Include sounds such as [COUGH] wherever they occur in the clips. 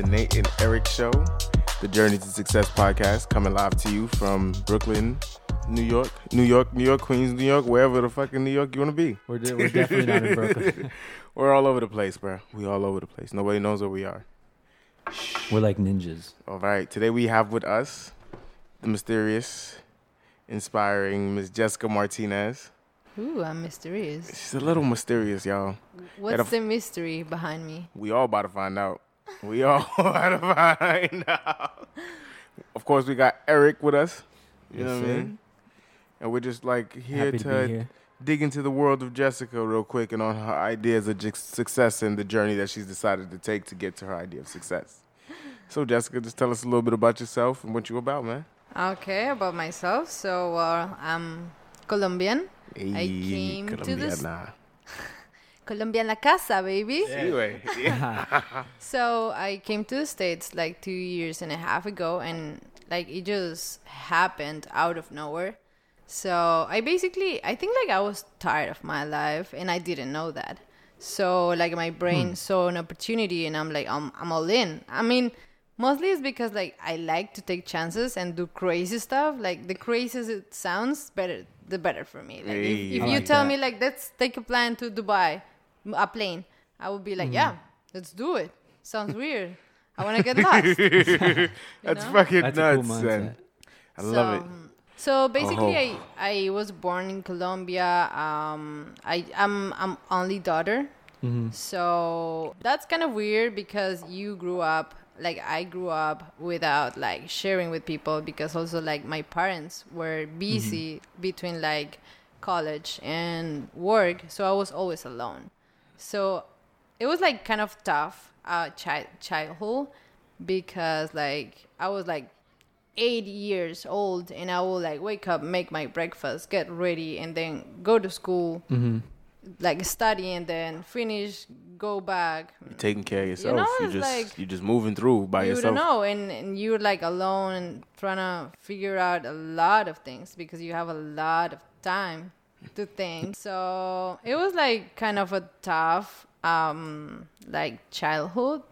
the Nate and Eric Show, the Journey to Success podcast, coming live to you from Brooklyn, New York, New York, New York, Queens, New York, wherever the fucking New York you want to be. We're, de- we're definitely not in Brooklyn. [LAUGHS] We're all over the place, bro. We all over the place. Nobody knows where we are. We're like ninjas. All right, today we have with us the mysterious, inspiring Miss Jessica Martinez. Ooh, I'm mysterious. She's a little mysterious, y'all. What's f- the mystery behind me? We all about to find out. We all about to find out. Of course, we got Eric with us. You Yes, know what I mean? And we're just like here Happy to, to here. dig into the world of Jessica real quick and on her ideas of ju- success and the journey that she's decided to take to get to her idea of success. So, Jessica, just tell us a little bit about yourself and what you're about, man. Okay, about myself. So, uh, I'm Colombian. I came to this- Colombiana. Colombia en la casa, baby. Anyway, [LAUGHS] So, I came to the States like two years and a half ago, and like it just happened out of nowhere. So, I basically, I think like I was tired of my life, and I didn't know that. So, like my brain hmm. saw an opportunity, and I'm like, I'm, I'm all in. I mean, mostly it's because like I like to take chances and do crazy stuff. Like the craziest it sounds, better the better for me. Like Hey. if, if I you like tell that. me like let's take a plan to Dubai, m- a plane, I would be like, yeah, let's do it. Sounds [LAUGHS] weird. I want to get lost. [LAUGHS] that's know? fucking That's a cool nuts, man. I love it. So basically, Oh. I I was born in Colombia. Um, I I'm I'm only daughter, Mm-hmm. so that's kind of weird because you grew up like I grew up without like sharing with people because also like my parents were busy between like college and work, so I was always alone. So it was like kind of tough uh child childhood because like I was like eight years old and I would like wake up, make my breakfast, get ready, and then go to school, Mm-hmm. like study, and then finish, go back. You're taking care of yourself. You know, you're just like- you just moving through by you yourself. don't know, and, and you're like alone and trying to figure out a lot of things because you have a lot of time to think. So it was like kind of a tough, um, like childhood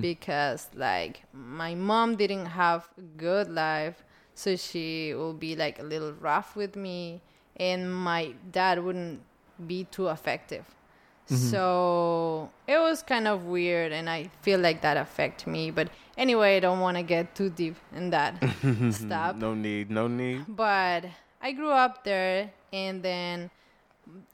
because like my mom didn't have a good life, so she will be like a little rough with me, and my dad wouldn't be too effective. So it was kind of weird, and I feel like that affected me. But anyway, I don't want to get too deep in that [LAUGHS] stuff. No need, no need. But I grew up there, and then,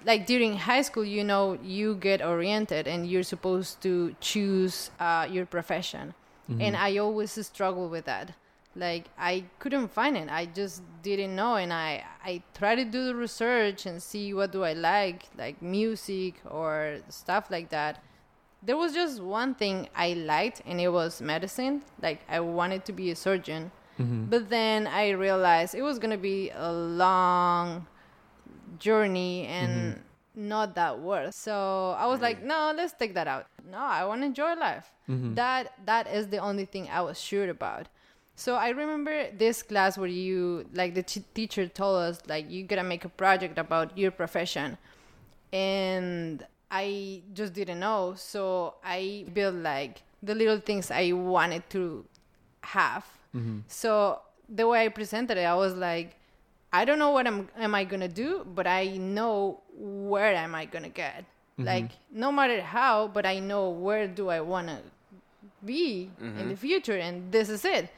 like during high school, you know, you get oriented, and you're supposed to choose uh, your profession. And I always struggle with that. Like I couldn't find it. I just didn't know, and I I tried to do the research and see what do I like, like music or stuff like that there was just one thing I liked, and it was medicine. Like I wanted to be a surgeon, but then I realized it was gonna be a long journey and mm-hmm. not that worth. So I was like, no, let's take that out. No, I want to enjoy life. Mm-hmm. That that is the only thing I was sure about. So I remember this class where you like the t- teacher told us like you gotta make a project about your profession and I just didn't know. So I built like the little things I wanted to have. Mm-hmm. So the way I presented it, I was like, I don't know what I'm am I gonna do, but I know where am I gonna get. Mm-hmm. Like no matter how, but I know where do I wanna be in mm-hmm. the future, and this is it.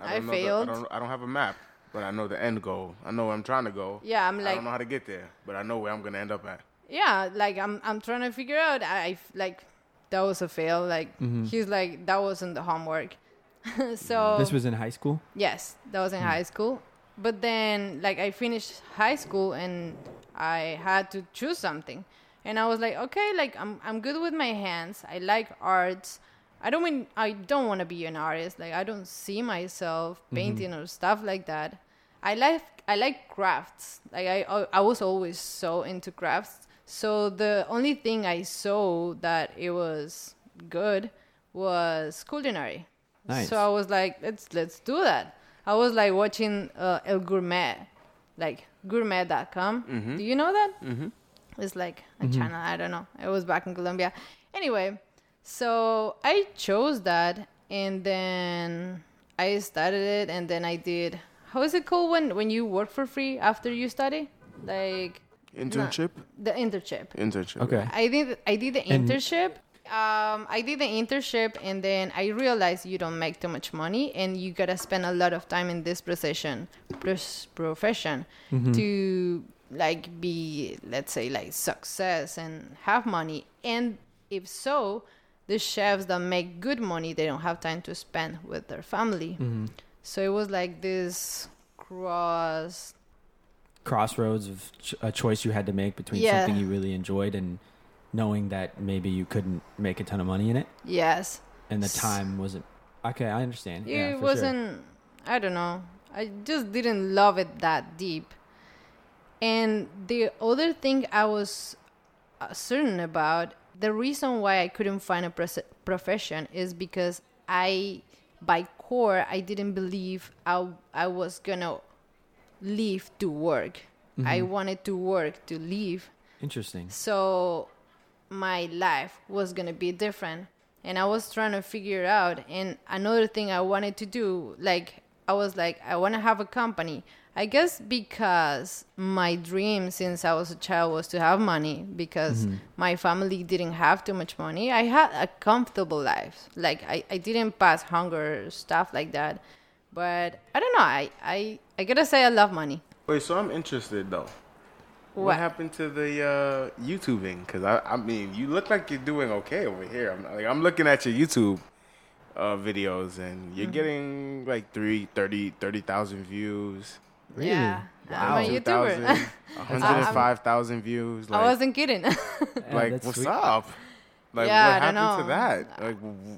I, don't the- failed. I, don't, I don't have a map, but I know the end goal. I know where I'm trying to go. Yeah, I'm like I don't know how to get there, but I know where I'm gonna end up at. yeah like i'm i'm trying to figure out I like that was a fail like mm-hmm. he's like that wasn't the homework [LAUGHS] so This was in high school. yes that was in high school but then like i finished high school and i had to choose something. And i was like okay like i'm i'm good with my hands. I like arts. I don't mean i don't want to be an artist. Like i don't see myself mm-hmm. painting or stuff like that. I like i like crafts. Like i i was always so into crafts. So the only thing i saw that it was good was culinary. Nice. so I was like, let's let's do that. I was like watching uh, El Gourmet, like gourmet.com. Do you know that? Mm-hmm. It's like a channel. I don't know. It was back in Colombia. Anyway, So I chose that, and then I started it, and then I did. How is it called when when you work for free after you study? Like Internship? the internship. Internship. Okay. I did I did the And- internship. Um, I did the internship, and then I realized you don't make too much money, and you gotta spend a lot of time in this profession, profession, to like be, let's say, like success and have money. And if so, the chefs that make good money, they don't have time to spend with their family. So it was like this cross Crossroads of ch- a choice you had to make between Yeah. something you really enjoyed and knowing that maybe you couldn't make a ton of money in it, yes and the time wasn't. Okay, I understand. yeah, it sure. wasn't i don't know i just didn't love it that deep and the other thing i was uh, certain about the reason why i couldn't find a pres- profession is because i by core i didn't believe i, I was gonna leave to work i Mm-hmm. wanted to work to leave Interesting. so my life was gonna be different. And i was trying to figure it out. And another thing i wanted to do like i was like i want to have a company. I guess because my dream since i was a child was to have money because mm-hmm. my family didn't have too much money. I had a comfortable life. Like i, I didn't pass hunger stuff like that. But i don't know. I i, I gotta say i love money. Wait, so I'm interested though. What, What? happened to the uh, YouTubing? Because I, I mean, you look like you're doing okay over here. I'm like, I'm looking at your YouTube uh, videos, and Mm-hmm. you're getting like three, 30, 30,000 views. Really? yeah i'm a youtuber 105,000 [LAUGHS] views. Like, i wasn't kidding [LAUGHS] like what's sweet. up? Like, Yeah, what I don't happened to that? Like,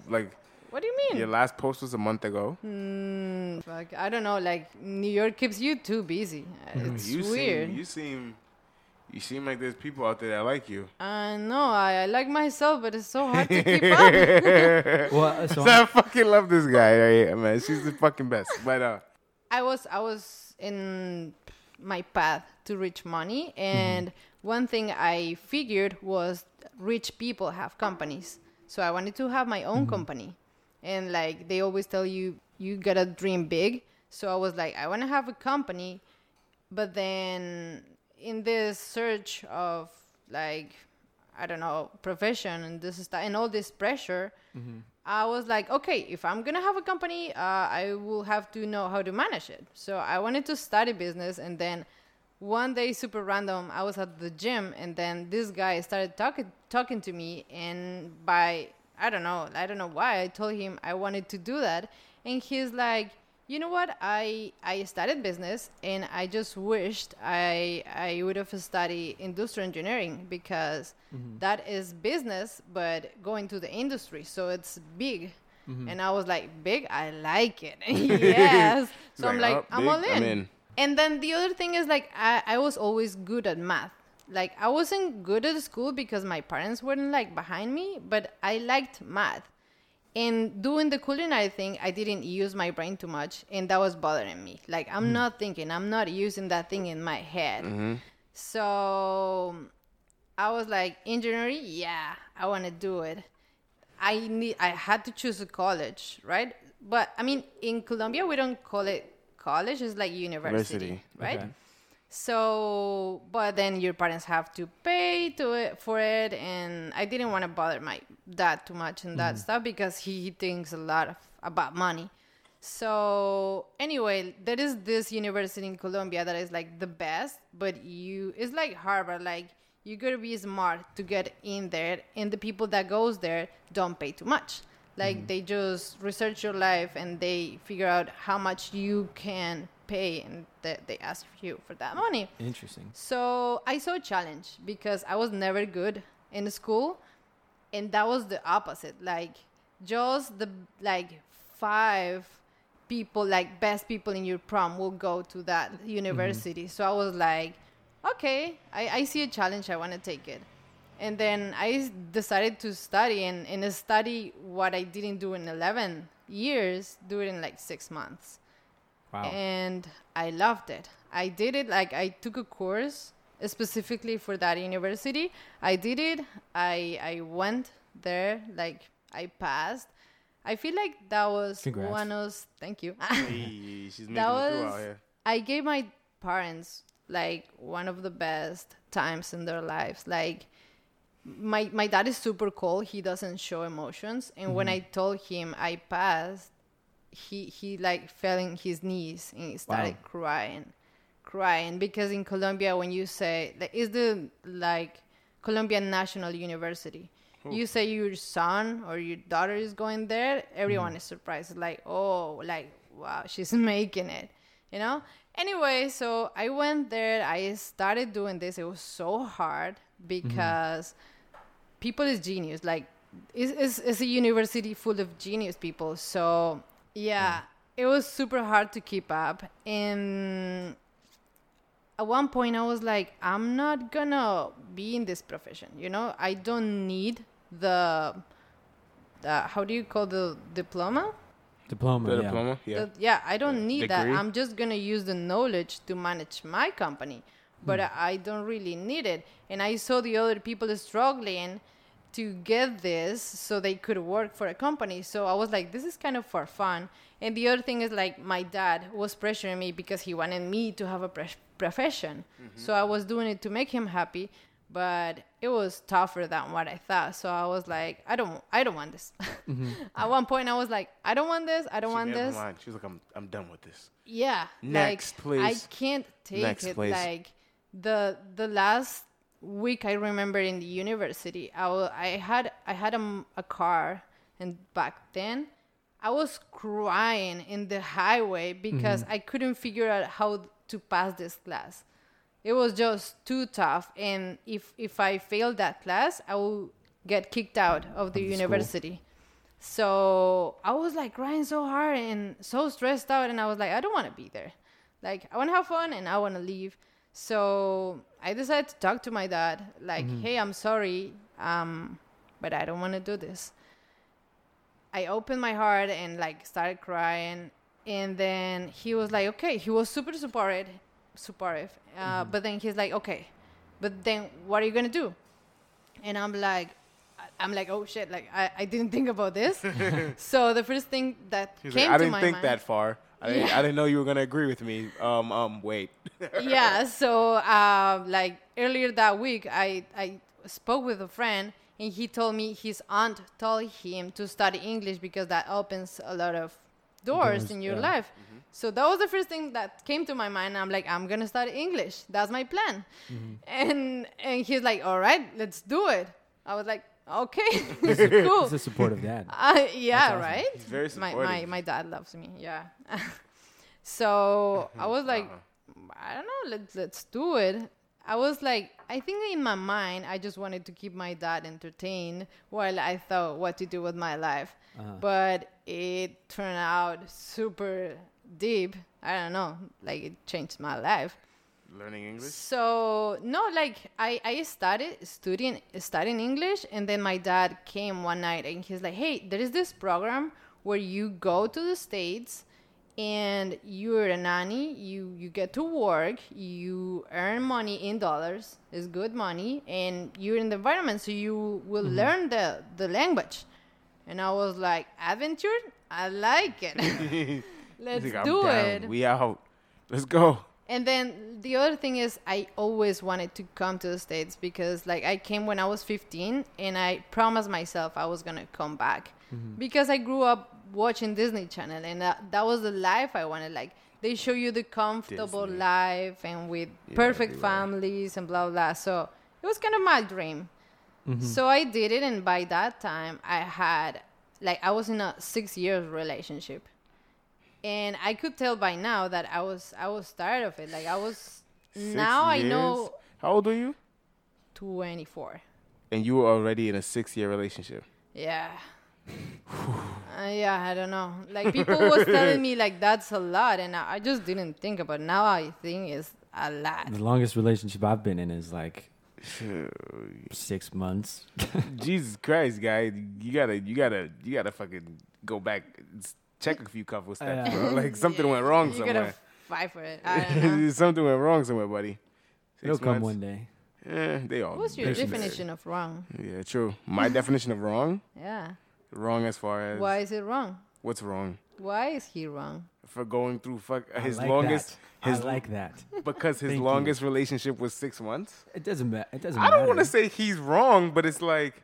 like What do you mean? your last post was a month ago. Mm, fuck, I don't know. Like New York keeps [LAUGHS] you too busy. It's you weird. Seem, you seem, you seem like there's people out there that like you. I know. I, I like myself, but it's so hard to keep up. [LAUGHS] Well, uh, so So I fucking love this guy right here, man. She's the fucking best. But uh, I was I was in my path to reach money, and one thing I figured was rich people have companies. So I wanted to have my own company, and like they always tell you, you gotta dream big. So I was like, I want to have a company, but then in this search of like I don't know profession and this stuff and all this pressure, I was like, okay, if I'm gonna have a company, uh, I will have to know how to manage it. So I wanted to study business, and then one day, super random, I was at the gym, and then this guy started talking talking to me, and by I don't know, I don't know why, I told him I wanted to do that, and he's like, you know what, I I studied business, and I just wished I I would have studied industrial engineering because mm-hmm. that is business, but going to the industry, so it's big. Mm-hmm. And I was like, big, I like it. [LAUGHS] yes. He's So I'm like, like, "Oh, I'm big, all in. I'm in. And then the other thing is like I, I was always good at math. Like I wasn't good at school because my parents weren't like behind me, but I liked math. And doing the culinary thing, I didn't use my brain too much, and that was bothering me. Like I'm mm. not thinking, I'm not using that thing in my head. Mm-hmm. So I was like, engineering, yeah, I want to do it. I need, I had to choose a college, right? But I mean, in Colombia, we don't call it college; it's like university, University, right? okay. So, but then your parents have to pay to it for it, and I didn't want to bother my dad too much and that mm. stuff because he, thinks a lot of, about money. So anyway, there is this university in Colombia that is like the best, but you it's like Harvard, like you gotta be smart to get in there, and the people that goes there don't pay too much. Like mm. they just research your life and they figure out how much you can pay, and they, they ask you for that money. Interesting. So I saw a challenge because I was never good in school, and that was the opposite. Like just the like five people, like best people in your prom, will go to that mm-hmm. university. So I was like, okay, I, I see a challenge. I want to take it. And then I decided to study and, and study what I didn't do in 11 years, do it in like six months Wow. and I loved it. I did it like I took a course specifically for that university. I did it. I I went there like I passed. I feel like that was Congrats. one of thank you. Hey, [LAUGHS] she's making that was here. I gave my parents like one of the best times in their lives. Like my my dad is super cool. He doesn't show emotions, and when mm-hmm. I told him I passed, he he like fell in his knees and he started Wow. crying, crying because in Colombia when you say like it's the like Colombian National University. You say your son or your daughter is going there, everyone mm. is surprised. Like, oh, like wow, she's [LAUGHS] making it, you know. Anyway, so I went there. I started doing this. It was so hard mm-hmm. because people is genius. Like, it's, it's, it's a university full of genius people. So yeah, it was super hard to keep up. And at one point I was like, I'm not gonna be in this profession. You know, I don't need the, the how do you call the diploma? Diploma. The yeah. diploma, yeah. The- yeah, I don't need that. I'm just gonna use the knowledge to manage my company, but Hmm. I I don't really need it. And I saw the other people struggling to get this so they could work for a company. So I was like, this is kind of for fun. And the other thing is like my dad was pressuring me because he wanted me to have a pre- profession. Mm-hmm. So I was doing it to make him happy, but it was tougher than what I thought. So I was like, I don't, I don't want this. [LAUGHS] At one point, I was like, I don't want this. I don't She want made up her this. mind. She was like, I'm, I'm done with this. Yeah. Next, like, please. I can't take Next, it. please. Like the the last week I remember in the university, I I had I had a, a car, and back then I was crying in the highway because Mm-hmm. I couldn't figure out how to pass this class. It was just too tough, and if if I failed that class, I will get kicked out of the the school. university. So I was like crying so hard and so stressed out, and I was like, I don't want to be there. Like I want to have fun and I want to leave. So I decided to talk to my dad, like, hey, I'm sorry, um, but I don't want to do this. I opened my heart and like started crying, and then he was like, okay, he was super supportive, supportive. Uh, But then he's like, okay, but then what are you gonna do? And I'm like, I'm like, oh shit, like I, I didn't think about this. [LAUGHS] so the first thing that He's came like, I to didn't my think mind, that far. I, didn't, I didn't know you were gonna agree with me. Um, um, wait. [LAUGHS] yeah so uh, like earlier that week I, I spoke with a friend and he told me his aunt told him to study english because that opens a lot of doors, Doors, in your yeah. life. So that was the first thing that came to my mind. I'm like i'm gonna study english. That's my plan. And and he's like all right let's do it. I was like okay [LAUGHS] cool It's a supportive dad. [LAUGHS] uh, yeah, awesome. right. He's very my, my my dad loves me. Yeah. [LAUGHS] so I was like, Uh-huh. I don't know. Let's let's do it. I was like, I think in my mind, I just wanted to keep my dad entertained while I thought what to do with my life. Uh-huh. But it turned out super deep. I don't know. Like it changed my life. Learning English. So no, like I I started studying studying English, and then my dad came one night and he's like, "Hey, there is this program where you go to the states, and you're a nanny. You you get to work. You earn money in dollars. It's good money, and you're in the environment, so you will mm-hmm. learn the the language." And I was like, "Adventure? I like it. [LAUGHS] [LAUGHS] Let's like, do down. it." We out. Let's go. And then the other thing is, I always wanted to come to the States because, like, I came when I was 15 and I promised myself I was going to come back mm-hmm. because I grew up watching Disney Channel and that, that was the life I wanted. Like, they show you the comfortable Disney. life and with Yeah, perfect everywhere. families and blah, blah. So it was kind of my dream. Mm-hmm. So I did it. And by that time, I had, like, I was in a six year relationship and I could tell by now that I was I was tired of it. Like I was Six now I years? know How old are you? 24. And you were already in a six-year relationship. Yeah. [SIGHS] uh, yeah, I don't know. Like people was telling me like that's a lot, and I I just didn't think about. It. Now I think it's a lot. The longest relationship I've been in is like six months. [LAUGHS] Jesus Christ, guy, you gotta, you gotta, you gotta fucking go back, s- check a few couple steps, Yeah. bro. Like [LAUGHS] something went wrong You somewhere. gotta fight for it. [LAUGHS] I don't know. [LAUGHS] something went wrong somewhere, buddy. It'll Six come one day. Yeah, they all. What's your they should- definition of wrong? Yeah, true. My definition of wrong. Yeah. Wrong as far as Why is it wrong? what's wrong Why is he wrong? for going through fuck I his like longest that. his I like that. because his Thank you. longest relationship was six months. It doesn't matter. It doesn't I don't want to say he's wrong, but it's like,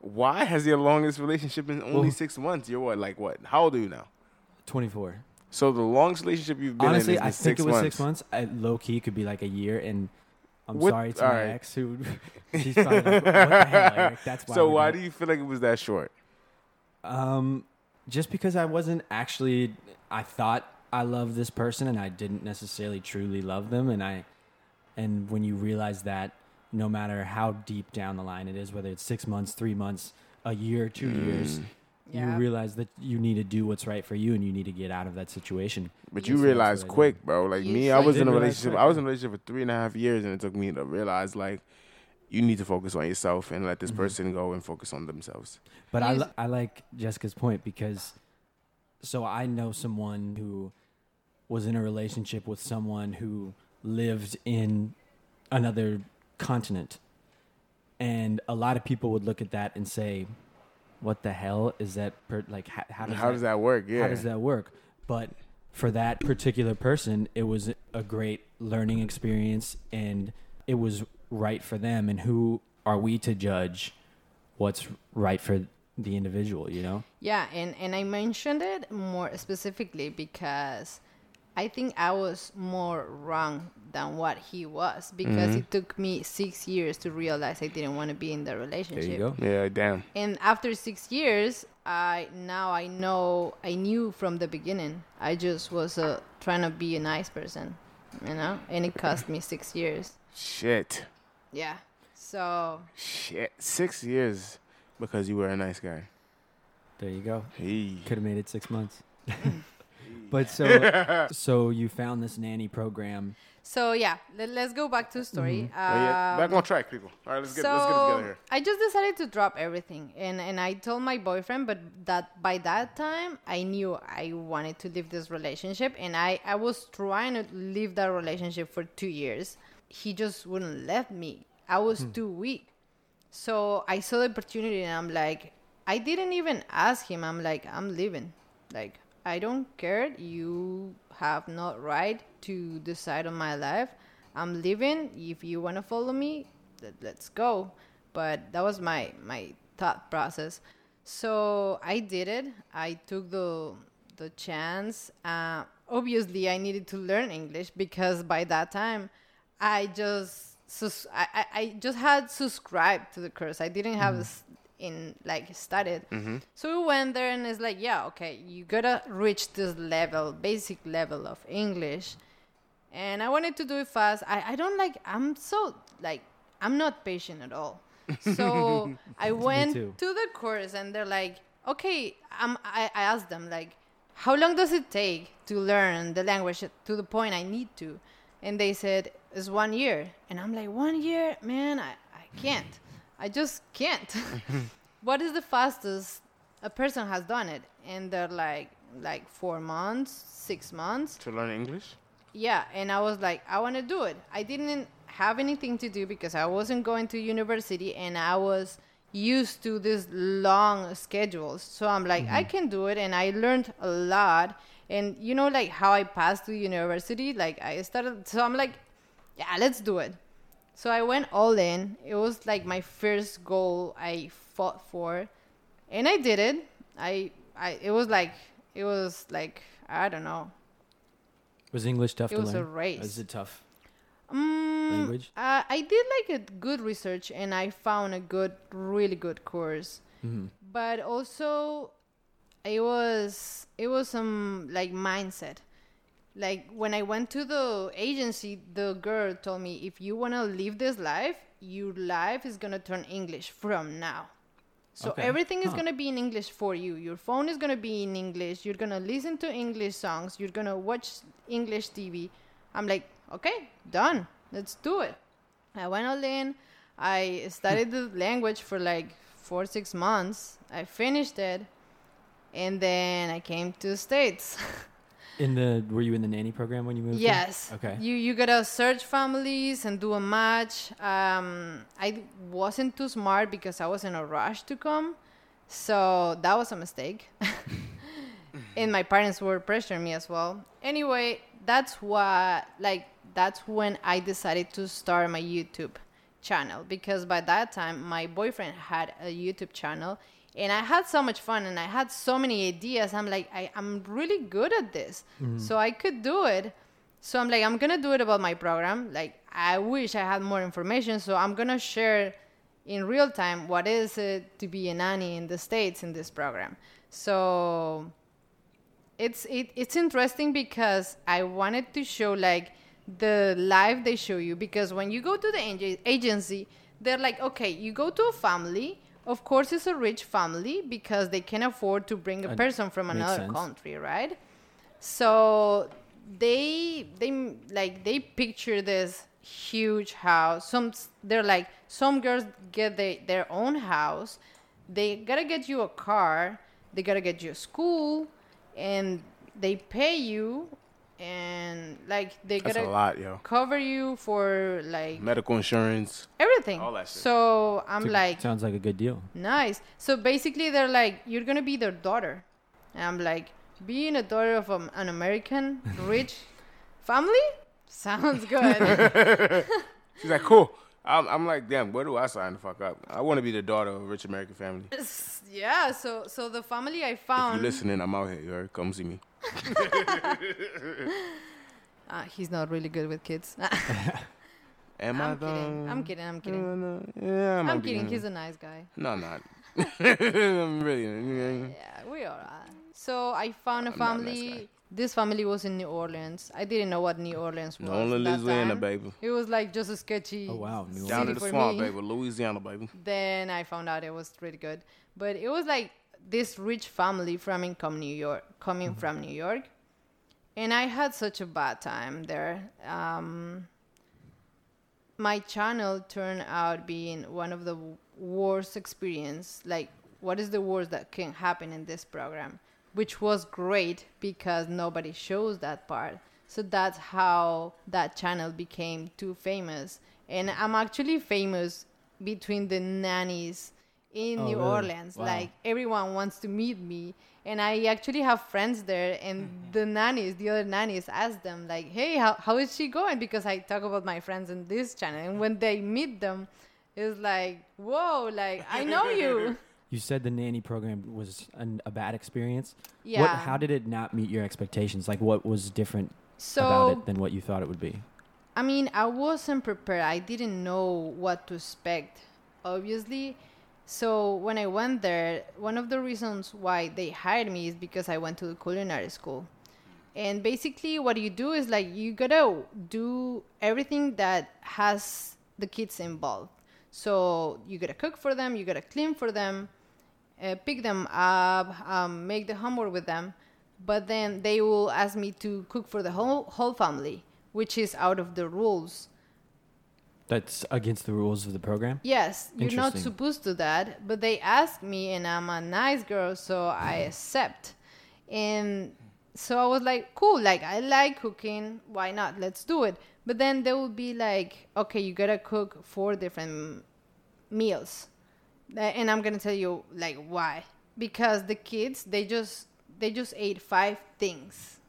why has your longest relationship been only Well- six months? You're what, like what? How old are you now? 24. So the longest relationship you've been Honestly, in is I think six it was months. six months. I, low key could be like a year, and I'm What- sorry to all my right. ex who [LAUGHS] she's probably like, what the hell, Eric? That's why. so why do you feel like it was that short? Um, just because I wasn't actually, I thought I loved this person, and I didn't necessarily truly love them, and I, and when you realize that, no matter how deep down the line it is, whether it's six months, three months, a year, two Mm. years, you realize that you need to do what's right for you, and you need to get out of that situation. But Yes, you that's realized what I quick, bro. Like You me, I was in a relationship. quick. I was in a relationship for three and a half years, and it took me to realize like you need to focus on yourself and let this Mhm. person go and focus on themselves. But I, li- I like Jessica's point because so I know someone who was in a relationship with someone who lived in another continent. And a lot of people would look at that and say, what the hell is that? Per- like, how, how, does, How does that work? Yeah. how does that work? But for that particular person, it was a great learning experience and it was right for them. And who are we to judge what's right for the individual, you know? Yeah, and, and I mentioned it more specifically because I think I was more wrong than what he was because Mm-hmm. it took me six years to realize I didn't want to be in the There relationship. you go. Yeah, damn. And after six years, I now I know I knew from the beginning. I just was uh, trying to be a nice person, you know, and it cost me six years. Shit. Yeah. So Shit. Six years because you were a nice guy. There you go. Hey. Could have made it six months. But so, [LAUGHS] so you found this nanny program. so yeah, let, let's go back to the story. Oh, yeah. Back Um, on track, people. All right, let's get so let's get together here. I just decided to drop everything, and and I told my boyfriend, but that by that time I knew I wanted to leave this relationship, and I I was trying to leave that relationship for two years. He just wouldn't let me. I was too weak, so I saw the opportunity, and I'm like, I didn't even ask him. I'm like, I'm leaving. Like I don't care. You have not right to decide on my life. I'm leaving. If you want to follow me, let, let's go. But that was my my thought process. So I did it. I took the the chance. Uh, obviously, I needed to learn English because by that time, I just sus- I, I, I just had subscribed to the course. I didn't have this in like studied. So we went there and it's like, yeah, okay, you gotta reach this level, basic level of English. And I wanted to do it fast. I, I don't like I'm so like I'm not patient at all. So [LAUGHS] I went to the course and they're like, okay, um, I, I asked them like, how long does it take to learn the language to the point I need to? And they said, it's one year. And I'm like, one year? Man, I, I can't. I just can't. [LAUGHS] what is the fastest a person has done it? And they're like, like four months, six months. To learn English? Yeah, and I was like, I want to do it. I didn't have anything to do because I wasn't going to university and I was used to these long schedules. So I'm like, I mm-hmm. can do it. And I learned a lot. And you know, like how I passed to university, like I started, so I'm like, yeah, let's do it. So I went all in. It was like my first goal I fought for. And I did it. I, I, it was like, it was like, I don't know. Was English tough It to was a race. Was it tough? Mm, Language? Uh, I did like a good research and I found a good, really good course. hmm But also, it was it was some like mindset. Like when I went to the agency, the girl told me, if you want to live this life, your life is gonna turn English from now. So Okay. everything is Huh. gonna be in English for you. Your phone is gonna be in English. You're gonna listen to English songs. You're gonna watch English TV. I'm like, okay, done. Let's do it. I went all in. I studied the language for like four, six months. I finished it, and then I came to the states. [LAUGHS] In the were you in the nanny program when you moved? here? yes. Okay. You you gotta search families and do a match. Um, I wasn't too smart because I was in a rush to come, So that was a mistake. [LAUGHS] and my parents were pressuring me as well. Anyway, that's what like that's when I decided to start my YouTube channel because by that time my boyfriend had a YouTube channel and I had so much fun and I had so many ideas. I'm like, I, I'm really good at this. Mm-hmm. So I could do it. So I'm like, I'm gonna do it about my program. Like, I wish I had more information. So I'm gonna share in real time what is it to be a nanny in the States in this program. So it's it, it's interesting because I wanted to show like the life they show you because when you go to the ag- agency they're like okay you go to a family of course it's a rich family because they can afford to bring a person from another sense. country right? So they they like they picture this huge house. Some they're like some girls get they, their own house. They gotta get you a car. They gotta get you a school. And they pay you and like they That's a gotta lot, yo. cover you for like Medical insurance. everything all that shit. so i'm So- like sounds like a good deal. Nice. So basically, they're like, you're gonna be their daughter, and I'm like, being a daughter of um, an American [LAUGHS] rich family sounds good. [LAUGHS] She's like, cool. I'm, I'm like, damn, where do I sign the fuck up? I want to be the daughter of a rich American family. [LAUGHS] Yeah. So so the family I found. If you found. listening, I'm out here. You heard? Come see me. Uh, [LAUGHS] he's not really good with kids. [LAUGHS] Am I I'm kidding. though? I'm kidding. I'm kidding. No, no. Yeah, I I'm be- kidding. He's a nice guy. No, I'm not. I'm really. Yeah, we are. So I found a I'm not a nice family. Guy. this family was in New Orleans. I didn't know what New Orleans was. No, only that Louisiana, time. baby. It was like just a sketchy. Oh wow, New City Down in the swamp, me. baby. Louisiana, baby. then I found out it was really good. But it was like this rich family from income New York, coming from New York, and I had such a bad time there. Um, my channel turned out being one of the worst experience. Like, what is the worst that can happen in this program? Which was great because nobody shows that part. So that's how that channel became too famous. And I'm actually famous between the nannies in Oh, New really? Orleans. Wow. Like everyone wants to meet me. And I actually have friends there and mm-hmm. the nannies, the other nannies ask them like, Hey, how, how is she going? Because I talk about my friends in this channel. And when they meet them, it's like, whoa, like I know you. [LAUGHS] You said the nanny program was an, a bad experience. Yeah. What, how did it not meet your expectations? Like, what was different so about it than what you thought it would be? I mean, I wasn't prepared. I didn't know what to expect, obviously. So when I went there, one of the reasons why they hired me is because I went to the culinary school. And basically, what you do is like you gotta do everything that has the kids involved. So you gotta cook for them, you gotta clean for them, uh, pick them up, um, make the homework with them. But then they will ask me to cook for the whole whole family, which is out of the rules. That's against the rules of the program. Yes, you're not supposed to that, but they asked me, and I'm a nice girl, so I accept. And so I was like, cool, like I like cooking, why not? Let's do it. But then they will be like, okay, you gotta cook four different meals, and I'm gonna tell you like why. Because the kids, they just they just ate five things.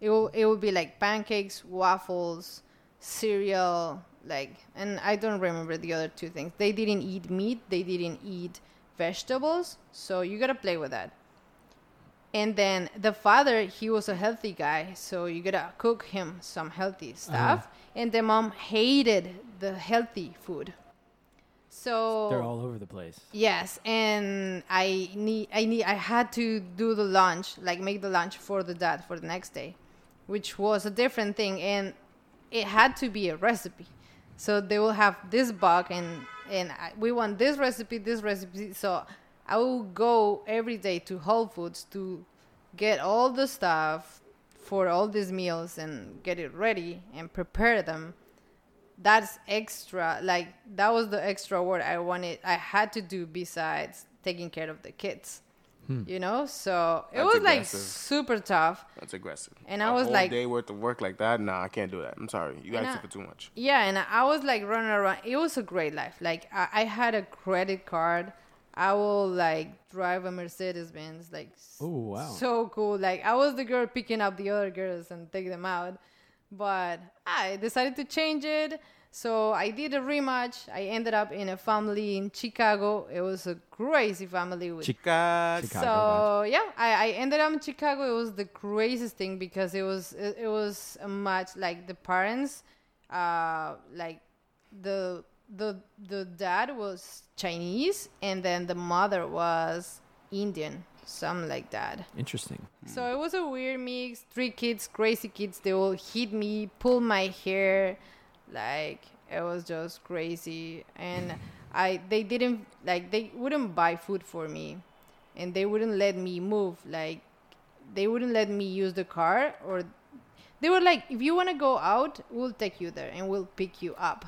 It will it will be like pancakes, waffles, cereal, like, and I don't remember the other two things. They didn't eat meat. They didn't eat vegetables. So you gotta play with that. And then the father, he was a healthy guy, so you gotta cook him some healthy stuff. Uh-huh. And the mom hated the healthy food. So They're all over the place. Yes, and I need I need I had to do the lunch, like make the lunch for the dad for the next day, which was a different thing and it had to be a recipe. So they will have this book and and I, we want this recipe, this recipe. So I will go every day to Whole Foods to get all the stuff for all these meals and get it ready and prepare them that's extra like that was the extra work i wanted i had to do besides taking care of the kids hmm. you know so it That's was like super tough That's aggressive. And A I was whole like- day worth of work like that. Nah, I can't do that. I'm sorry. You And guys I- for too much. yeah and i was like running around it was a great life like i, I had a credit card I will like drive a Mercedes Benz, like s- Oh, wow. so cool. Like I was the girl picking up the other girls and take them out, but I decided to change it. So I did a rematch. I ended up in a family in Chicago. It was a crazy family with Chicago. Chicago. so yeah, I, I ended up in Chicago. It was the craziest thing because it was it, it was a much like the parents, uh, like the the the dad was Chinese and then the mother was Indian, something like that. Interesting. So it was a weird mix. Three kids, crazy kids. They all hit me, pull my hair, like it was just crazy. And [LAUGHS] I, they didn't like they wouldn't buy food for me, and they wouldn't let me move. Like they wouldn't let me use the car, or they were like, if you want to go out, we'll take you there and we'll pick you up.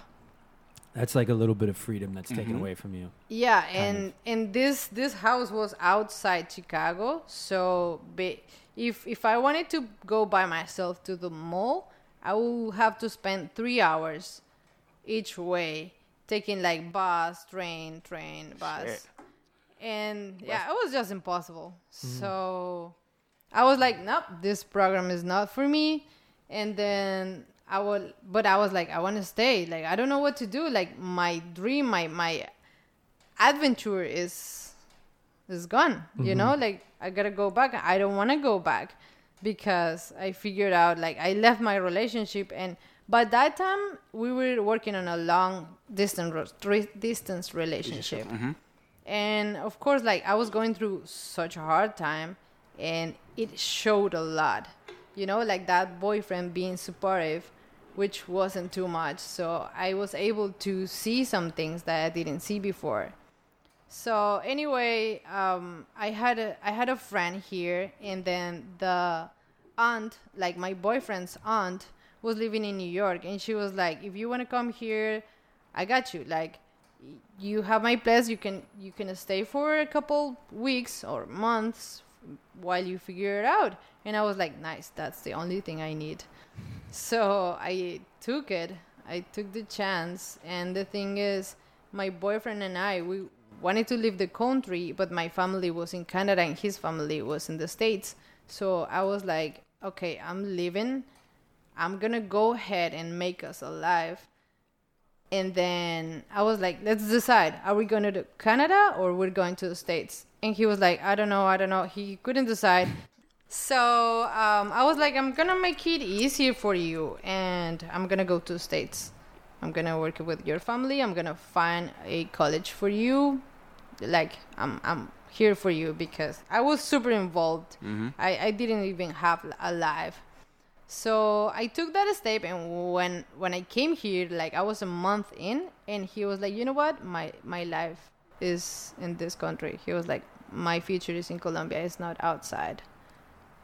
That's like a little bit of freedom that's taken Mhm. away from you. Yeah, Kind and and this this house was outside Chicago, so ba- if if I wanted to go by myself to the mall, I would have to spend three hours each way, taking like bus, train, train, bus, Shit. and yeah, it was just impossible. So I was like, nope, this program is not for me. And then I would, but I was like, I want to stay. Like I don't know what to do. Like my dream, my my adventure is is gone. You mm-hmm. know, like I gotta go back. I don't want to go back because I figured out like I left my relationship and. By that time, we were working on a long distance distance relationship mm-hmm. and of course like i was going through such a hard time and it showed a lot you know like that boyfriend being supportive which wasn't too much. So i was able to see some things that i didn't see before. So anyway um, i had a i had a friend here and then the aunt like my boyfriend's aunt was living in new york and she was like if you want to come here i got you. Like you have my place. You can you can stay for a couple weeks or months while you figure it out. And i was like nice. That's the only thing i need so i took it i took the chance and the thing is my boyfriend and i we wanted to leave the country but my family was in canada and his family was in the states so i was like okay i'm leaving i'm gonna go ahead and make us alive and then I was like, let's decide. Are we going to Canada or we're going to the States? And he was like, I don't know, I don't know. He couldn't decide. So um, I was like, I'm to make it easier for you. And I'm to go to the States. I'm to work with your family. I'm to find a college for you. Like, I'm, I'm here for you because I was super involved. I, I didn't even have a life. So I took that step, and when when I came here, like I was a month in, and he was like, you know what, my my life is in this country. He was like, my future is in Colombia. It's not outside.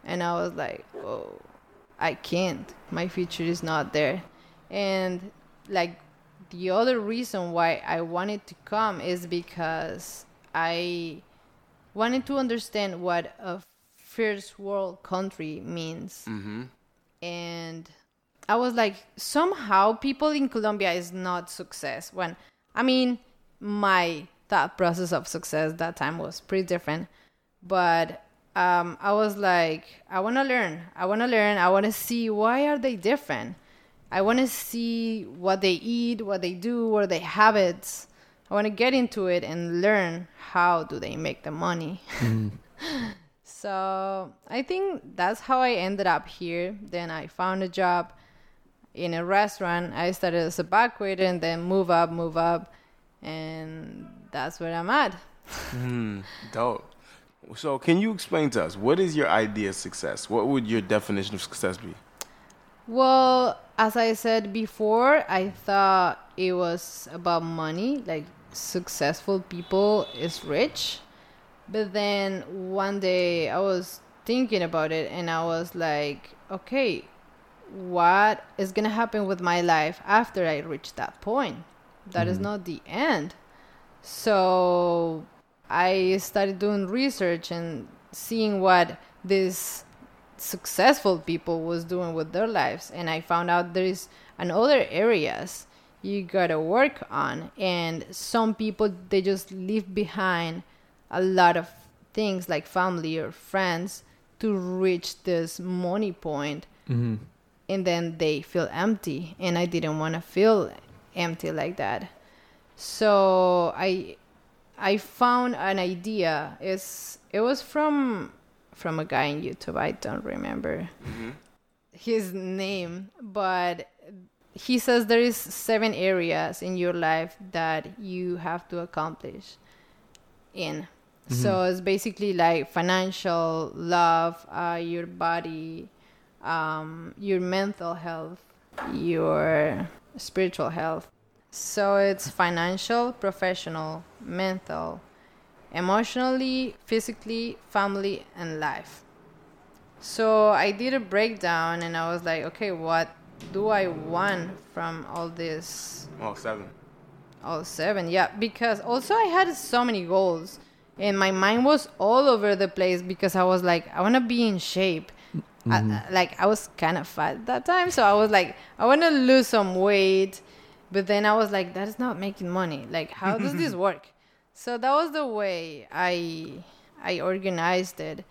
And I was like, oh, I can't. My future is not there. And like the other reason why I wanted to come is because I wanted to understand what a first world country means mm-hmm. and I was like, somehow people in Colombia is not success. When I mean, my thought process of success that time was pretty different, but um, I was like, I want to learn. I want to learn. I want to see why are they different. I want to see what they eat, what they do, what are their habits. I want to get into it and learn how do they make the money. [LAUGHS] So I think that's how I ended up here. Then I found a job in a restaurant. I started as a back waiter and then move up, move up, and that's where I'm at. Hmm, dope. So, can you explain to us what is your idea of success? What would your definition of success be? Well, as I said before, I thought it was about money, like successful people is rich. But then one day I was thinking about it and I was like, okay, what is going to happen with my life after I reach that point? That is mm-hmm. not the end. So I started doing research and seeing what these successful people was doing with their lives and I found out there is another areas you gotta work on and some people they just leave behind a lot of things like family or friends to reach this money point Mm-hmm. and then they feel empty and i didn't want to feel empty like that so i i found an idea. Is it was from from a guy on youtube. I don't remember his name but he says there is seven areas in your life that you have to accomplish in. So it's basically like financial love uh, your body um, your mental health your spiritual health so it's financial professional mental emotionally physically family and life. So i did a breakdown and i was like okay what do i want from all this? Oh, seven. all seven yeah because also i had so many goals and my mind was all over the place because i was like i want to be in shape. I- I, like i was kind of fat at that time so i was like i want to lose some weight but then i was like that is not making money. Like how does this [LAUGHS] work? So that was the way i i organized it.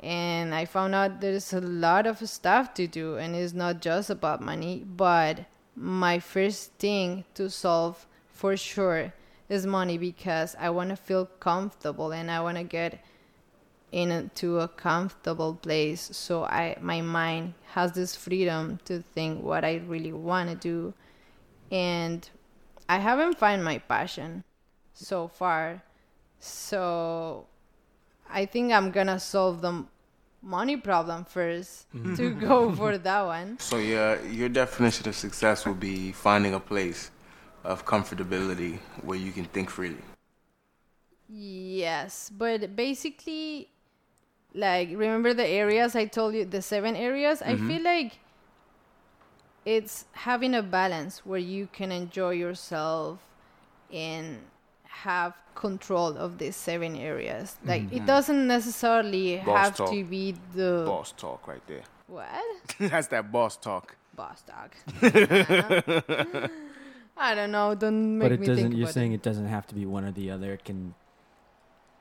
And i found out there's a lot of stuff to do and it's not just about money but my first thing to solve for sure is money because i want to feel comfortable and i want to get into a comfortable place. So i my mind has this freedom to think what i really want to do and i haven't found my passion so far so i think i'm gonna solve the money problem first mm-hmm. to go [LAUGHS] for that one So your your definition of success would be finding a place of comfortability where you can think freely. Yes, but basically, like remember the areas I told you, the seven areas. I mm-hmm. feel like it's having a balance where you can enjoy yourself and have control of these seven areas. Like it mm-hmm. doesn't necessarily Boss have talk. to be the Boss talk right there. what [LAUGHS] That's that boss talk. boss talk. [LAUGHS] [LAUGHS] I don't know. Don't know. Don't make But it me doesn't. think You're about saying it. it doesn't have to be one or the other. It can.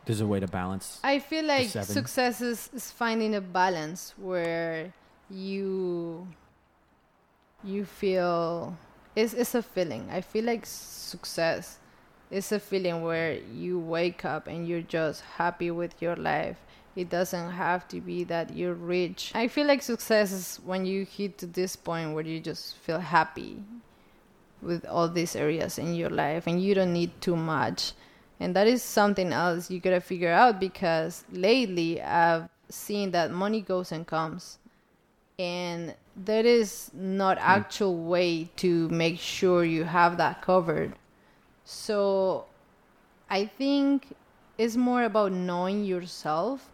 There's a way to balance. I feel like success is, is finding a balance where you you feel it's it's a feeling. I feel like success is a feeling where you wake up and you're just happy with your life. It doesn't have to be that you're rich. I feel like success is when you hit to this point where you just feel happy with all these areas in your life and you don't need too much. And that is something else you gotta figure out because lately I've seen that money goes and comes. And there is not hmm. actual way to make sure you have that covered. So I think it's more about knowing yourself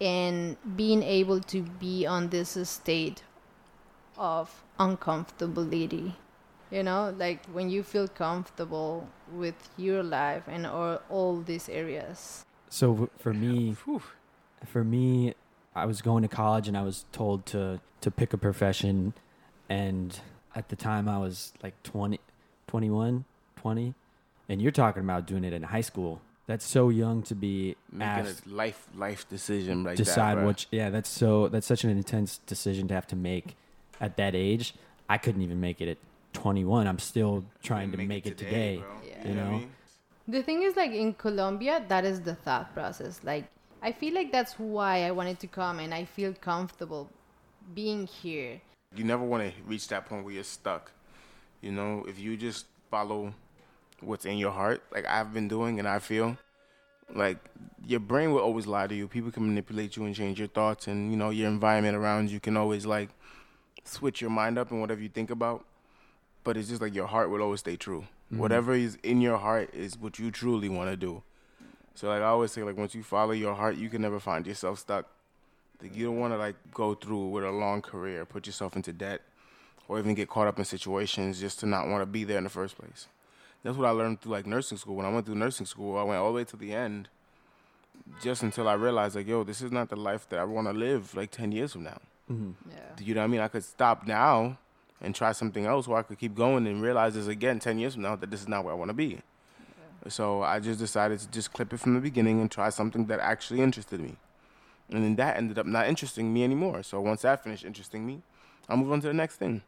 and being able to be on this state of uncomfortability. You know like when you feel comfortable with your life and or all these areas. So for me, for me, I was going to college and I was told to to pick a profession, and at the time I was like 20, 21, 20, and you're talking about doing it in high school. That's so young to be Making asked a life life decision like decide that. bruh. what. Yeah, that's so. That's such an intense decision to have to make at that age. I couldn't even make it at 21. I'm still trying to make, it today. bro. Yeah. You what I know? mean? the thing is like in colombia that is the thought process like i feel like that's why i wanted to come and i feel comfortable being here You never want to reach that point where you're stuck. You know, if you just follow what's in your heart, like I've been doing, and I feel like your brain will always lie to you. People can manipulate you and change your thoughts, and you know your environment around you can always like switch your mind up and whatever you think about. But it's just like your heart will always stay true. Mm-hmm. Whatever is in your heart is what you truly want to do. So like I always say, like once you follow your heart, you can never find yourself stuck. Like you don't want to like go through with a long career, put yourself into debt, or even get caught up in situations just to not want to be there in the first place. That's what I learned through like nursing school. When I went through nursing school, I went all the way to the end, just until I realized like, yo, this is not the life that I want to live like ten years from now. Mm-hmm. yeah You know what I mean? I could stop now and try something else, or I could keep going and realize this again ten years from now that this is not where I want to be. So I just decided to just clip it from the beginning and try something that actually interested me. And then that ended up not interesting me anymore. So once that finished interesting me, I'll move on to the next thing.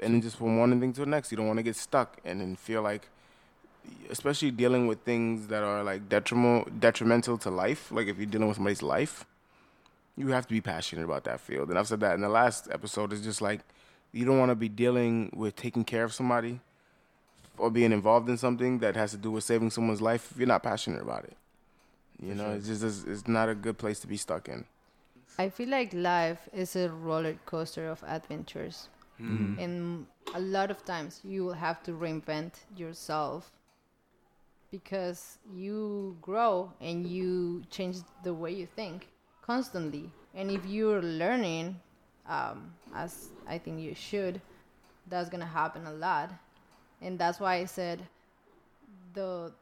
And then just from one thing to the next, you don't want to get stuck and then feel like, especially dealing with things that are like detrimental, detrimental to life. Like if you're dealing with somebody's life, you have to be passionate about that field. And I've said that in the last episode. It's just like you don't want to be dealing with taking care of somebody or being involved in something that has to do with saving someone's life if you're not passionate about it. You know, it's just it's, it's not a good place to be stuck in. I feel like life is a roller coaster of adventures. Mm-hmm. And a lot of times you will have to reinvent yourself because you grow and you change the way you think constantly. And if you're learning, um, as I think you should, that's gonna happen a lot. And that's why I said the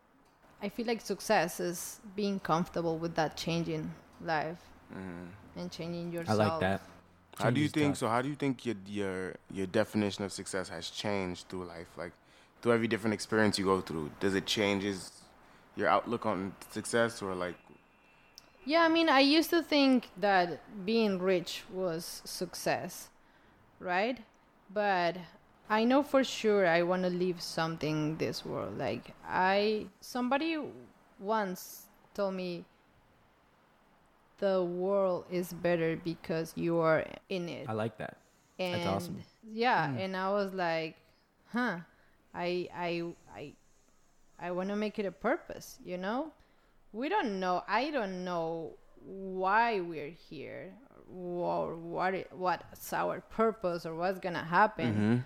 I feel like success is being comfortable with that changing life mm-hmm. and changing yourself. I like that. How do you Changes think? stuff. So how do you think your your your definition of success has changed through life? Like through every different experience you go through, does it changes your outlook on success or like? Yeah, I mean, I used to think that being rich was success, right? But I know for sure I want to leave something this world. Like I somebody once told me the world is better because you are in it. I like that. and That's awesome. yeah and i was like huh i i i i want to make it a purpose you know we don't know i don't know why we're here or what what's our purpose or what's gonna happen Mm-hmm.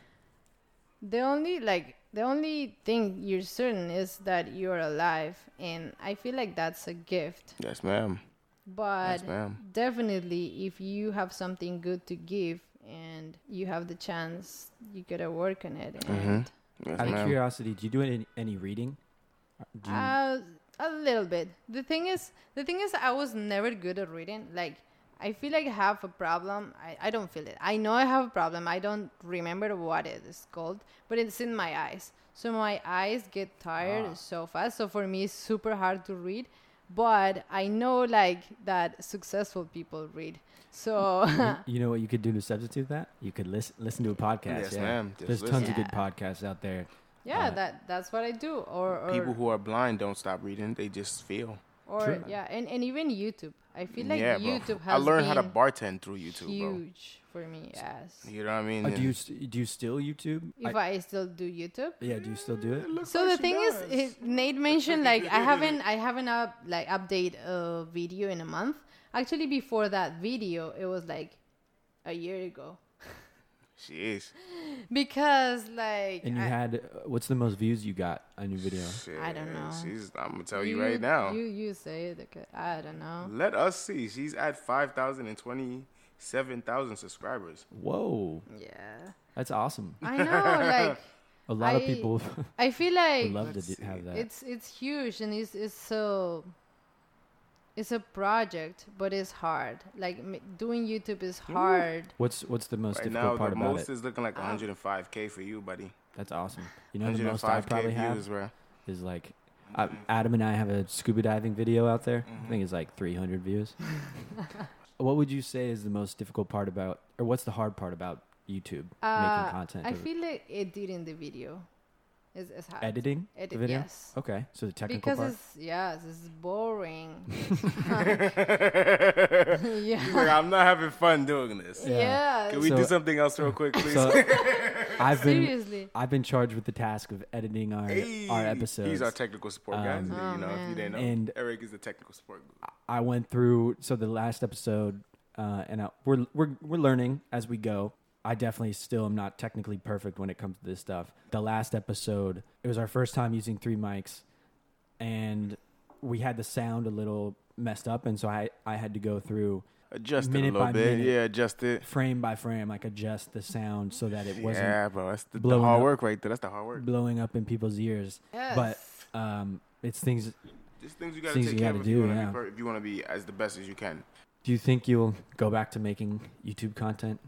The only like the only thing you're certain is that you're alive and i feel like that's a gift Yes, ma'am. but Yes, ma'am. definitely if you have something good to give and you have the chance you gotta work on it Mm-hmm. and Yes, Out of curiosity, do you do any, any reading? Do you, uh, a little bit the thing is the thing is i was never good at reading like i feel like i have a problem I, I don't feel it i know i have a problem i don't remember what it is called but it's in my eyes so my eyes get tired Ah. so fast so for me it's super hard to read but i know like that successful people read so [LAUGHS] you know what you could do to substitute that? You could listen listen to a podcast. Yes, yeah. ma'am. Just There's tons of good podcasts out there. Yeah, Uh, that that's what I do. Or or, People who are blind don't stop reading; they just feel. Or True. yeah, and, and even YouTube. I feel like yeah, bro. YouTube has I learned how to been bartend through YouTube, huge for me. Yes. You know what I mean? Uh, do you st- do you still YouTube? If I, still do YouTube. yeah, do you still do it? So the thing is, Nate mentioned like I haven't I haven't up like update a video in a month. Actually, before that video, it was like a year ago she is. because like And you I, had uh, what's the most views you got on your video? Shit, I don't know. She's. I'm gonna tell you, right now. You you say it. I don't know. Let us see. She's at five thousand and twenty-seven thousand subscribers. Whoa, Yeah. that's awesome. I know. [LAUGHS] like A lot of people I feel [LAUGHS] would like love to let's have that. it's it's huge and it's it's so it's a project but it's hard like m- doing youtube is hard What's what's the most Right difficult now, part the about most it? is looking like Uh, 105k for you, buddy. That's awesome. You know the most I 105k probably have views, bro. is like uh, Adam and I have a scuba diving video out there. Mm-hmm. I think it's like 300 views. [LAUGHS] what would you say is the most difficult part about, or what's the hard part about YouTube uh, making content? i of feel like it did in the video is, is hard editing edit the video. yes Okay, so the technical because part. it's yes it's boring [LAUGHS] [LAUGHS] He's like, yeah I'm not having fun doing this. Yeah. yeah Can we So- do something else real quick, please? So [LAUGHS] I've been seriously I've been charged with the task of editing our Hey, our episodes. He's our technical support guy. Um, you Oh, know, if you didn't know, And- Eric is the technical support. I went through so the last episode, uh, and I, we're we're we're learning as we go. I definitely still am not technically perfect when it comes to this stuff. The last episode, it was our first time using three mics, and we had the sound a little messed up, and so I I had to go through Adjust it a little by bit. minute. Yeah, adjust it. frame by frame, like adjust the sound so that it wasn't Yeah, bro. That's the, the blowing hard up. work right there. That's the hard work. blowing up in people's ears. yes. But um, it's things. Just things you gotta Things take you care gotta of if you do, wanna yeah. be if you want to be as the best as you can. Do you think you'll go back to making YouTube content?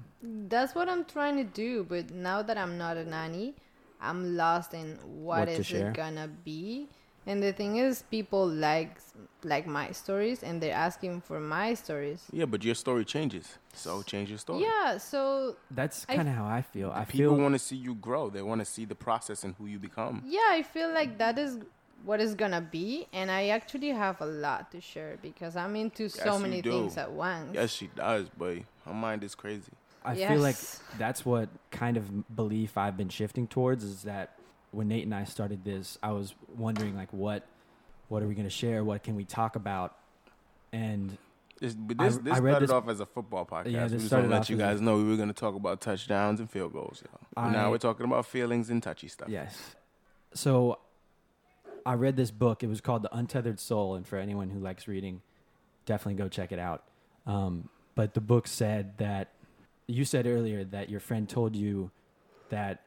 That's what I'm trying to do, but now that I'm not a nanny, I'm lost in What what to is share? it gonna be. And the thing is, people like like my stories, and they're asking for my stories. Yeah, but your story changes. So change your story. Yeah, so That's kind of how I feel. I People feel want to see you grow. They want to see the process and who you become. yeah, I feel like that is what it's gonna be, and I actually have a lot to share because I'm into so Yes, you many do. things at once. Yes, she does, but her mind is crazy. I feel like that's what kind of belief I've been shifting towards is that when Nate and I started this, I was wondering like what what are we going to share? What can we talk about? And This, but I- this, this I read started this- off as a football podcast. Yeah, we just want started to let you as a- guys know we were going to talk about touchdowns and field goals. Yo. But I- now we're talking about feelings and touchy stuff. yes. So I read this book. It was called The Untethered Soul, and for anyone who likes reading, definitely go check it out. Um, but the book said that you said earlier that your friend told you that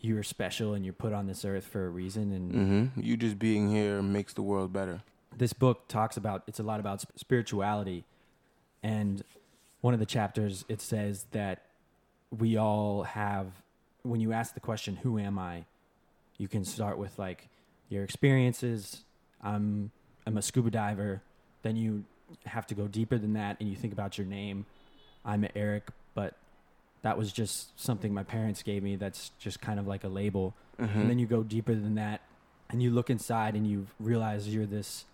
you're special and you're put on this earth for a reason, and hmm You just being here makes the world better. this book talks about it's a lot about spirituality. And one of the chapters it says that we all have when you ask the question who am i? You can start with like your experiences. I'm i'm a scuba diver. Then you have to go deeper than that and you think about your name i'm eric but that was just something my parents gave me that's just kind of like a label hmm and then you go deeper than that and you look inside and you realize you're this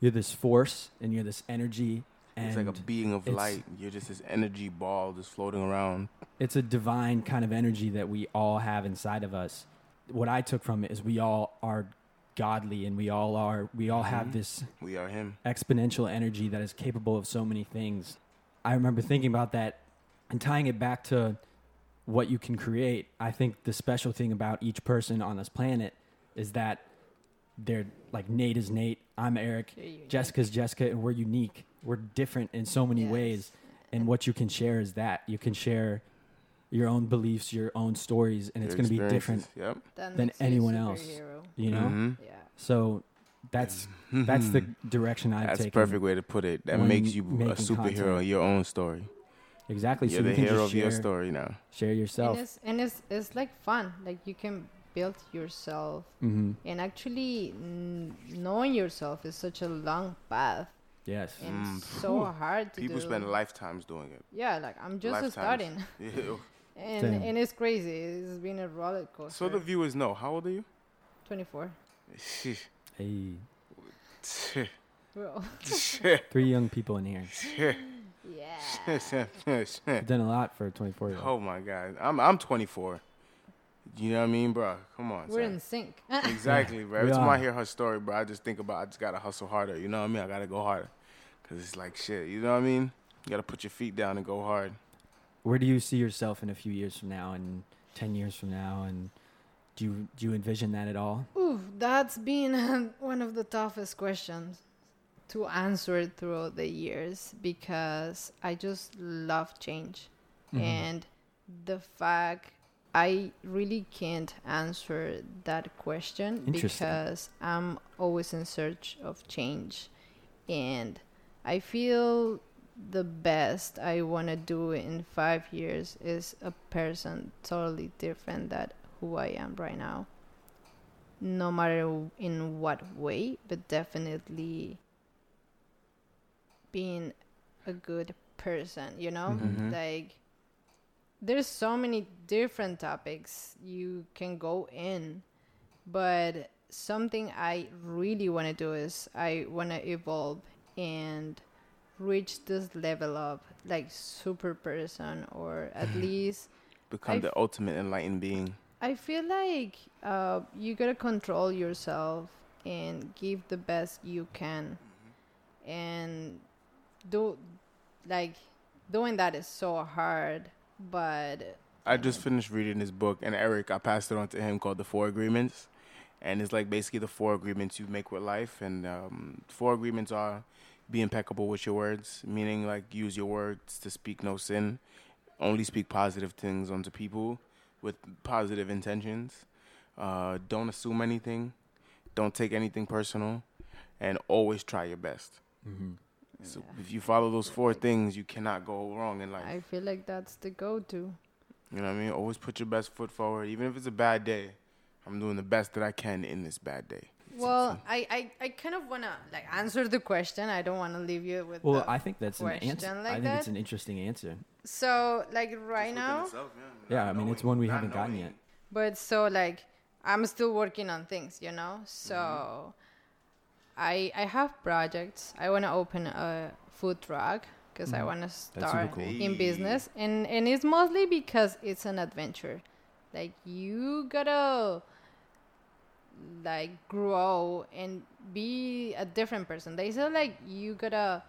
you're this force and you're this energy and it's like a being of light. You're just this energy ball just floating around. it's a divine kind of energy that we all have inside of us what i took from it is we all are godly and we all are we all have Mhm. this We are him. exponential energy that is capable of so many things. I remember thinking about that and tying it back to what you can create. I think the special thing about each person on this planet is that they're like Nate is Nate, I'm Eric, You're. Jessica's Jessica, and we're unique. We're different in so many Yes. ways. And what you can share is that you can share your own beliefs, your own stories, and it's going to be different, experiences. That than makes you a anyone else. you know? Mhm. Yeah. So that's that's the direction I've That's a taken. perfect way to put it. That when makes you a making superhero content. in your own story. Exactly. You're so the you can hero just of your story now. share yourself. And it's and it's it's like fun. Like you can build yourself, hmm and actually mm, knowing yourself is such a long path Yes. and Mm, so whew. hard to People do. spend lifetimes doing it. yeah, like I'm just starting, [LAUGHS] [LAUGHS] and Same. and it's crazy. It's been a roller coaster. so the viewers know. How old are you? 24. [LAUGHS] Hey, [LAUGHS] three young people in here. Yeah. You've done a lot for a 24 year old. oh my god, I'm I'm 24. You know what I mean, bro? Come on. We're son. in sync. [LAUGHS] Exactly, bro. We Every time. I hear her story, bro, I just think about I just gotta hustle harder. You know what I mean? I gotta go harder, cause it's like shit. You know what I mean? You gotta put your feet down and go hard. Where do you see yourself in a few years from now and 10 years from now? And do you, do you envision that at all? Ooh, that's been [LAUGHS] one of the toughest questions to answer throughout the years because I just love change. Mhm. And the fact I really can't answer that question because I'm always in search of change. And I feel the best I want to do in five years is a person totally different than who I am right now. No matter in what way, but definitely being a good person, you know? Mhm. Like, there's so many different topics you can go in, but something I really want to do is I want to evolve and reach this level of like super person or at least Become I the ultimate enlightened being. I feel like uh, you gotta control yourself and give the best you can, and do like doing that is so hard. But I just finished reading this book, and Eric, I passed it on to him called The Four Agreements. And it's like basically the four agreements you make with life. And um, four agreements are be impeccable with your words, meaning like use your words to speak no sin, only speak positive things onto people with positive intentions. Uh, don't assume anything, don't take anything personal, and always try your best. Mm-hmm. So Yeah. if you follow those four things, you cannot go wrong in life. I feel like that's the go-to. You know what I mean? Always put your best foot forward, even if it's a bad day. I'm doing the best that I can in this bad day. Well, I, I, I kind of wanna like answer the question. I don't wanna leave you with. Well, I think that's an answer. like I think that. it's an interesting answer. So like right now, Yeah, I mean, it's one we haven't gotten yet. but so like I'm still working on things, you know. So Mm-hmm. I I have projects. I wanna open a food truck because I wanna Mm-hmm. start cool. in business, and and it's mostly because it's an adventure. Like you gotta like grow and be a different person. They say like you gotta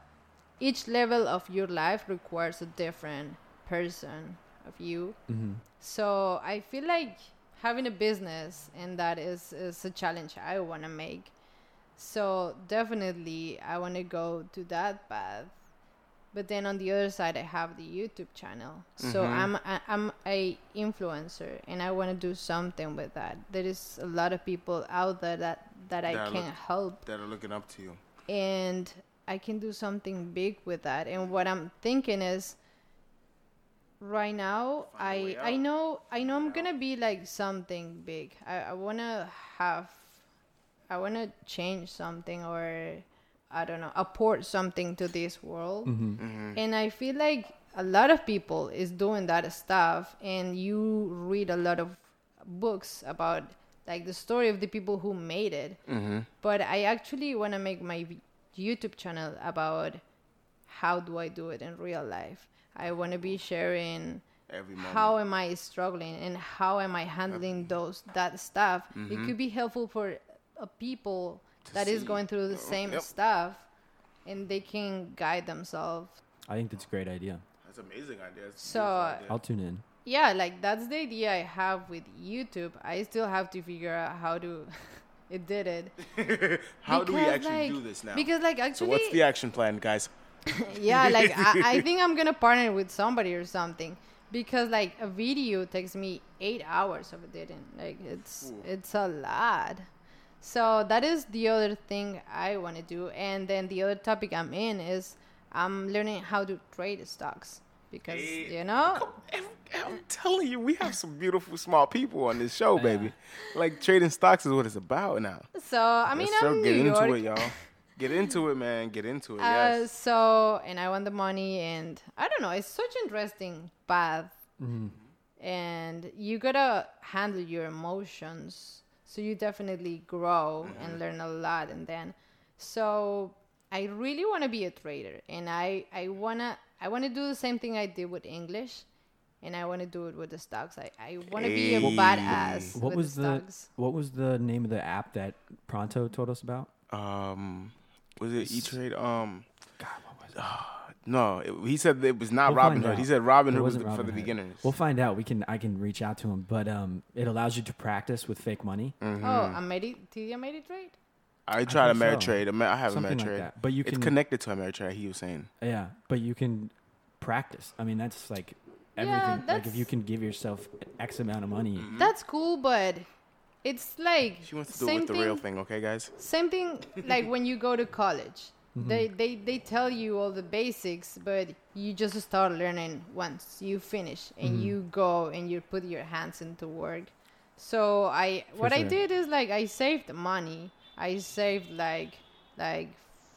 each level of your life requires a different person of you. hmm So I feel like having a business and that is is a challenge I want to make. So definitely I want to go to that path. But then on the other side I have the YouTube channel. So Mhm. I'm I, I'm a influencer and I want to do something with that. There is a lot of people out there that that I can look- help That are looking up to you. and I can do something big with that. And what I'm thinking is, right now, Find I I know I know I'm gonna be like something big. I, I wanna have, I wanna change something or, I don't know, apport something to this world. hmm Mm-hmm. And I feel like a lot of people is doing that stuff, and you read a lot of books about like the story of the people who made it Mm-hmm. but I actually want to make my YouTube channel about how do I do it in real life. I want to be sharing Every how am I struggling and how am I handling those that stuff. It could be helpful for uh, people that is see. going through the oh, same Yep. stuff, and they can guide themselves. I think that's a great idea. That's an amazing idea. That's So, idea. I'll tune in. Yeah, like that's the idea I have with YouTube. I still have to figure out how to. [LAUGHS] it did it. [LAUGHS] How do we actually like- do this now? Because like actually so what's the action plan, guys? [LAUGHS] yeah like I, I think i'm gonna partner with somebody or something because like a video takes me eight hours of editing like it's Ooh. it's a lot so that is the other thing i want to do and then the other topic i'm in is i'm learning how to trade stocks because Hey, you know I'm, I'm telling you, we have some beautiful small people on this show, [LAUGHS] baby. Like trading stocks is what it's about now. so i mean Let's i'm so in get new into york it, y'all. Get into it, man. Get into it. [LAUGHS] Uh, yes. so and I want the money, and I don't know. It's such interesting path, Mm-hmm. and you gotta handle your emotions. So you definitely grow and learn a lot, and then so I really want to be a trader, and I I wanna I wanna do the same thing I did with English. And I want to do it with the stocks. I, I want to be a badass What with was the the stocks. What was the name of the app that Pronto told us about? Um, was it E Trade? Um, God, what was it? No, it, he said it was not We'll find Robinhood. He said Robinhood was wasn't the, for the Robinhood. beginners. We'll find out. We can. I can reach out to him, but um, it allows you to practice with fake money. Mm-hmm. Oh, Ameri- did you Ameritrade? I tried think so. Ameritrade. Amer- I have Something Ameritrade. like that. But you can, it's can. connected to Ameritrade. He was saying. Yeah, but you can practice. I mean, that's like Yeah, everything. like if you can give yourself X amount of money. That's cool, but it's like She wants to do it same with the thing, real thing, okay, guys? Same thing like when you go to college. Mm-hmm. They, they they tell you all the basics, but you just start learning once you finish and mm-hmm. you go and you put your hands into work. So I For what I did is like I saved money. I saved like like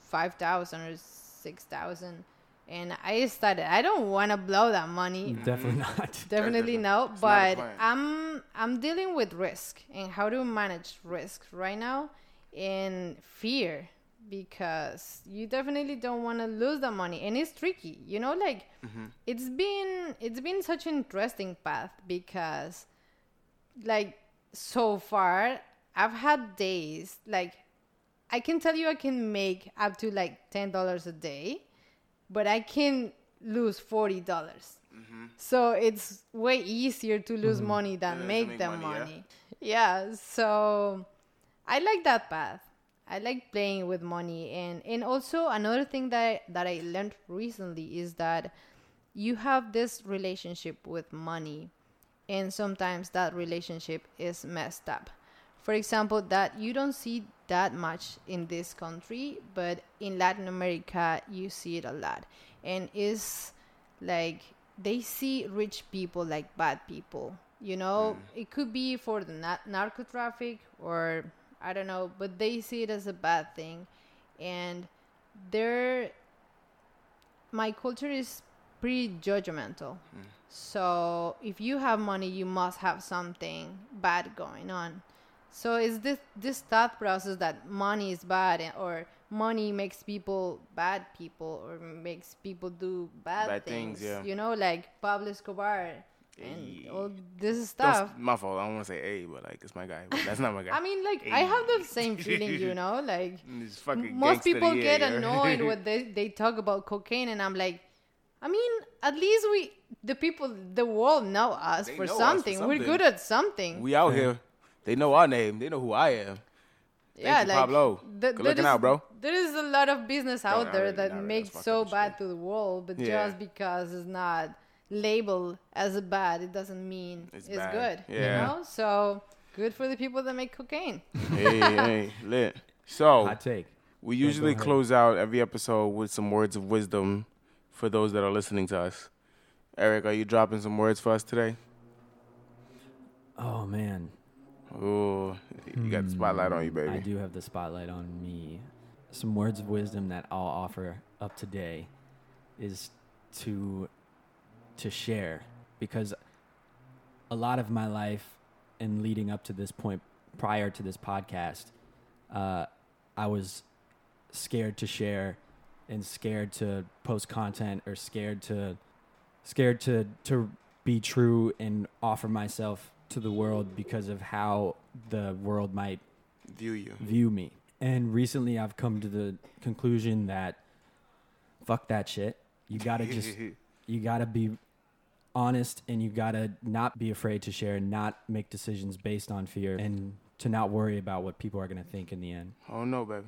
five thousand or six thousand, and I started. I don't want to blow that money. Mm-hmm. Definitely not. [LAUGHS] Definitely different. no, It's not but. I'm I'm dealing with risk and how to manage risk right now in fear because you definitely don't want to lose the money and it's tricky. You know like Mm-hmm. it's been it's been such an interesting path because like so far I've had days like I can tell you I can make up to like $10 a day, but I can lose $40. dollars So it's way easier to lose money than Yeah, make make the money, money. yeah. Yeah. so I like that path. I like playing with money and and also another thing that that I learned recently is that you have this relationship with money and sometimes that relationship is messed up. For example, that you don't see that much in this country, but in Latin America you see it a lot. And it's like they see rich people like bad people. You know, mm. it could be for the na- narco traffic or I don't know, but they see it as a bad thing, and they're my culture is pretty judgmental. Hmm. So if you have money, you must have something bad going on. So it's this this thought process that money is bad eh, or money makes people bad people or makes people do bad, Bad things. things, yeah. You know, like Pablo Escobar and all this stuff. my fault. I don't want to say A, but like it's my guy. But that's not my guy. [LAUGHS] I mean, like I have the same [LAUGHS] feeling, you know, like [LAUGHS] most people get year. annoyed when they, they talk about cocaine and i'm like i mean at least we the people the world know us, for, know us for something. we're good at something We out here. They know our name. They know who I am. yeah you, like Pablo. the- Good looking is- out, bro. there is a lot of business out not there really, that really. makes so bad to the world but Yeah. just because it's not labeled as a bad it doesn't mean It's it's, good Yeah. you know so good for the people that make cocaine hey, hey, [LAUGHS] lit. So Hot take. we usually ahead. close out every episode with some words of wisdom for those that are listening to us. Eric, are you dropping some words for us today? Oh man, Oh, you got the spotlight on you, hmm, baby. I do have the spotlight on me. Some words of wisdom that I'll offer up today is to to share because a lot of my life and leading up to this point prior to this podcast uh, I was scared to share and scared to post content or scared to scared to to be true and offer myself to the world because of how the world might View you. view me. And recently I've come to the conclusion that fuck that shit. You gotta just [LAUGHS] you gotta be honest and you gotta not be afraid to share and not make decisions based on fear and to not worry about what people are gonna think in the end. Oh no, baby.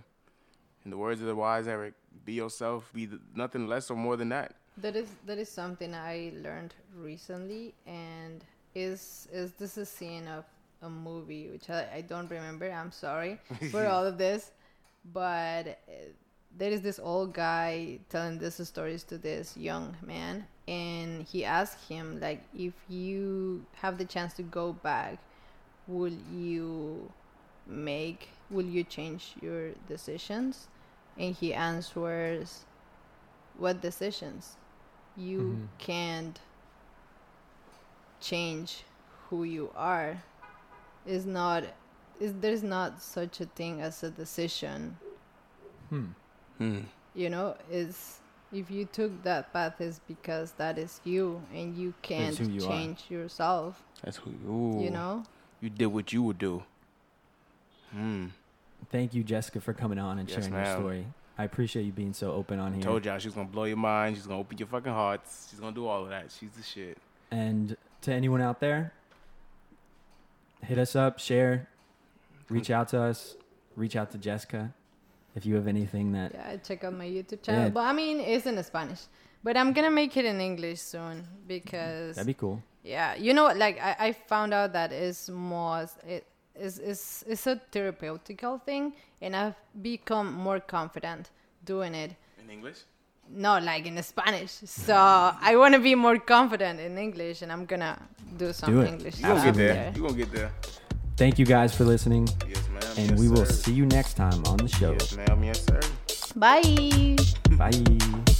In the words of the wise Eric, be yourself. Be th- nothing less or more than that. That is that is something I learned recently, and is is this a scene of a movie which I, I don't remember. I'm sorry [LAUGHS] for all of this, but uh, there is this old guy telling these stories to this young man, and he asked him like, if you have the chance to go back, will you make? Will you change your decisions? And he answers, "What decisions?" you Mhm. can't change who you are is not is there's not such a thing as a decision Hmm. Hmm. you know is if you took that path is because that is you and you can't who you are. change yourself That's who you ooh, you know You did what you would do. Hmm. Thank you, Jessica, for coming on and Yes, sharing your story. I appreciate you being so open on here. Told y'all she's gonna blow your mind. She's gonna open your fucking hearts. She's gonna do all of that. She's the shit. And to anyone out there, hit us up, share, reach out to us, reach out to Jessica if you have anything that. yeah check out my youtube channel Yeah. but i mean it's in spanish but i'm gonna make it in english soon because That'd be cool. Yeah, you know, like I, I found out that it's more it is is it's a therapeutical thing, and I've become more confident doing it. In English? No, like in Spanish. So I want to be more confident in English, and I'm gonna do some Do. English You gonna get there. there. You gonna get there. Thank you guys for listening, Yes, ma'am. and yes, we will sir. see you next time on the show. Yes, ma'am. Yes, sir. Bye. Bye.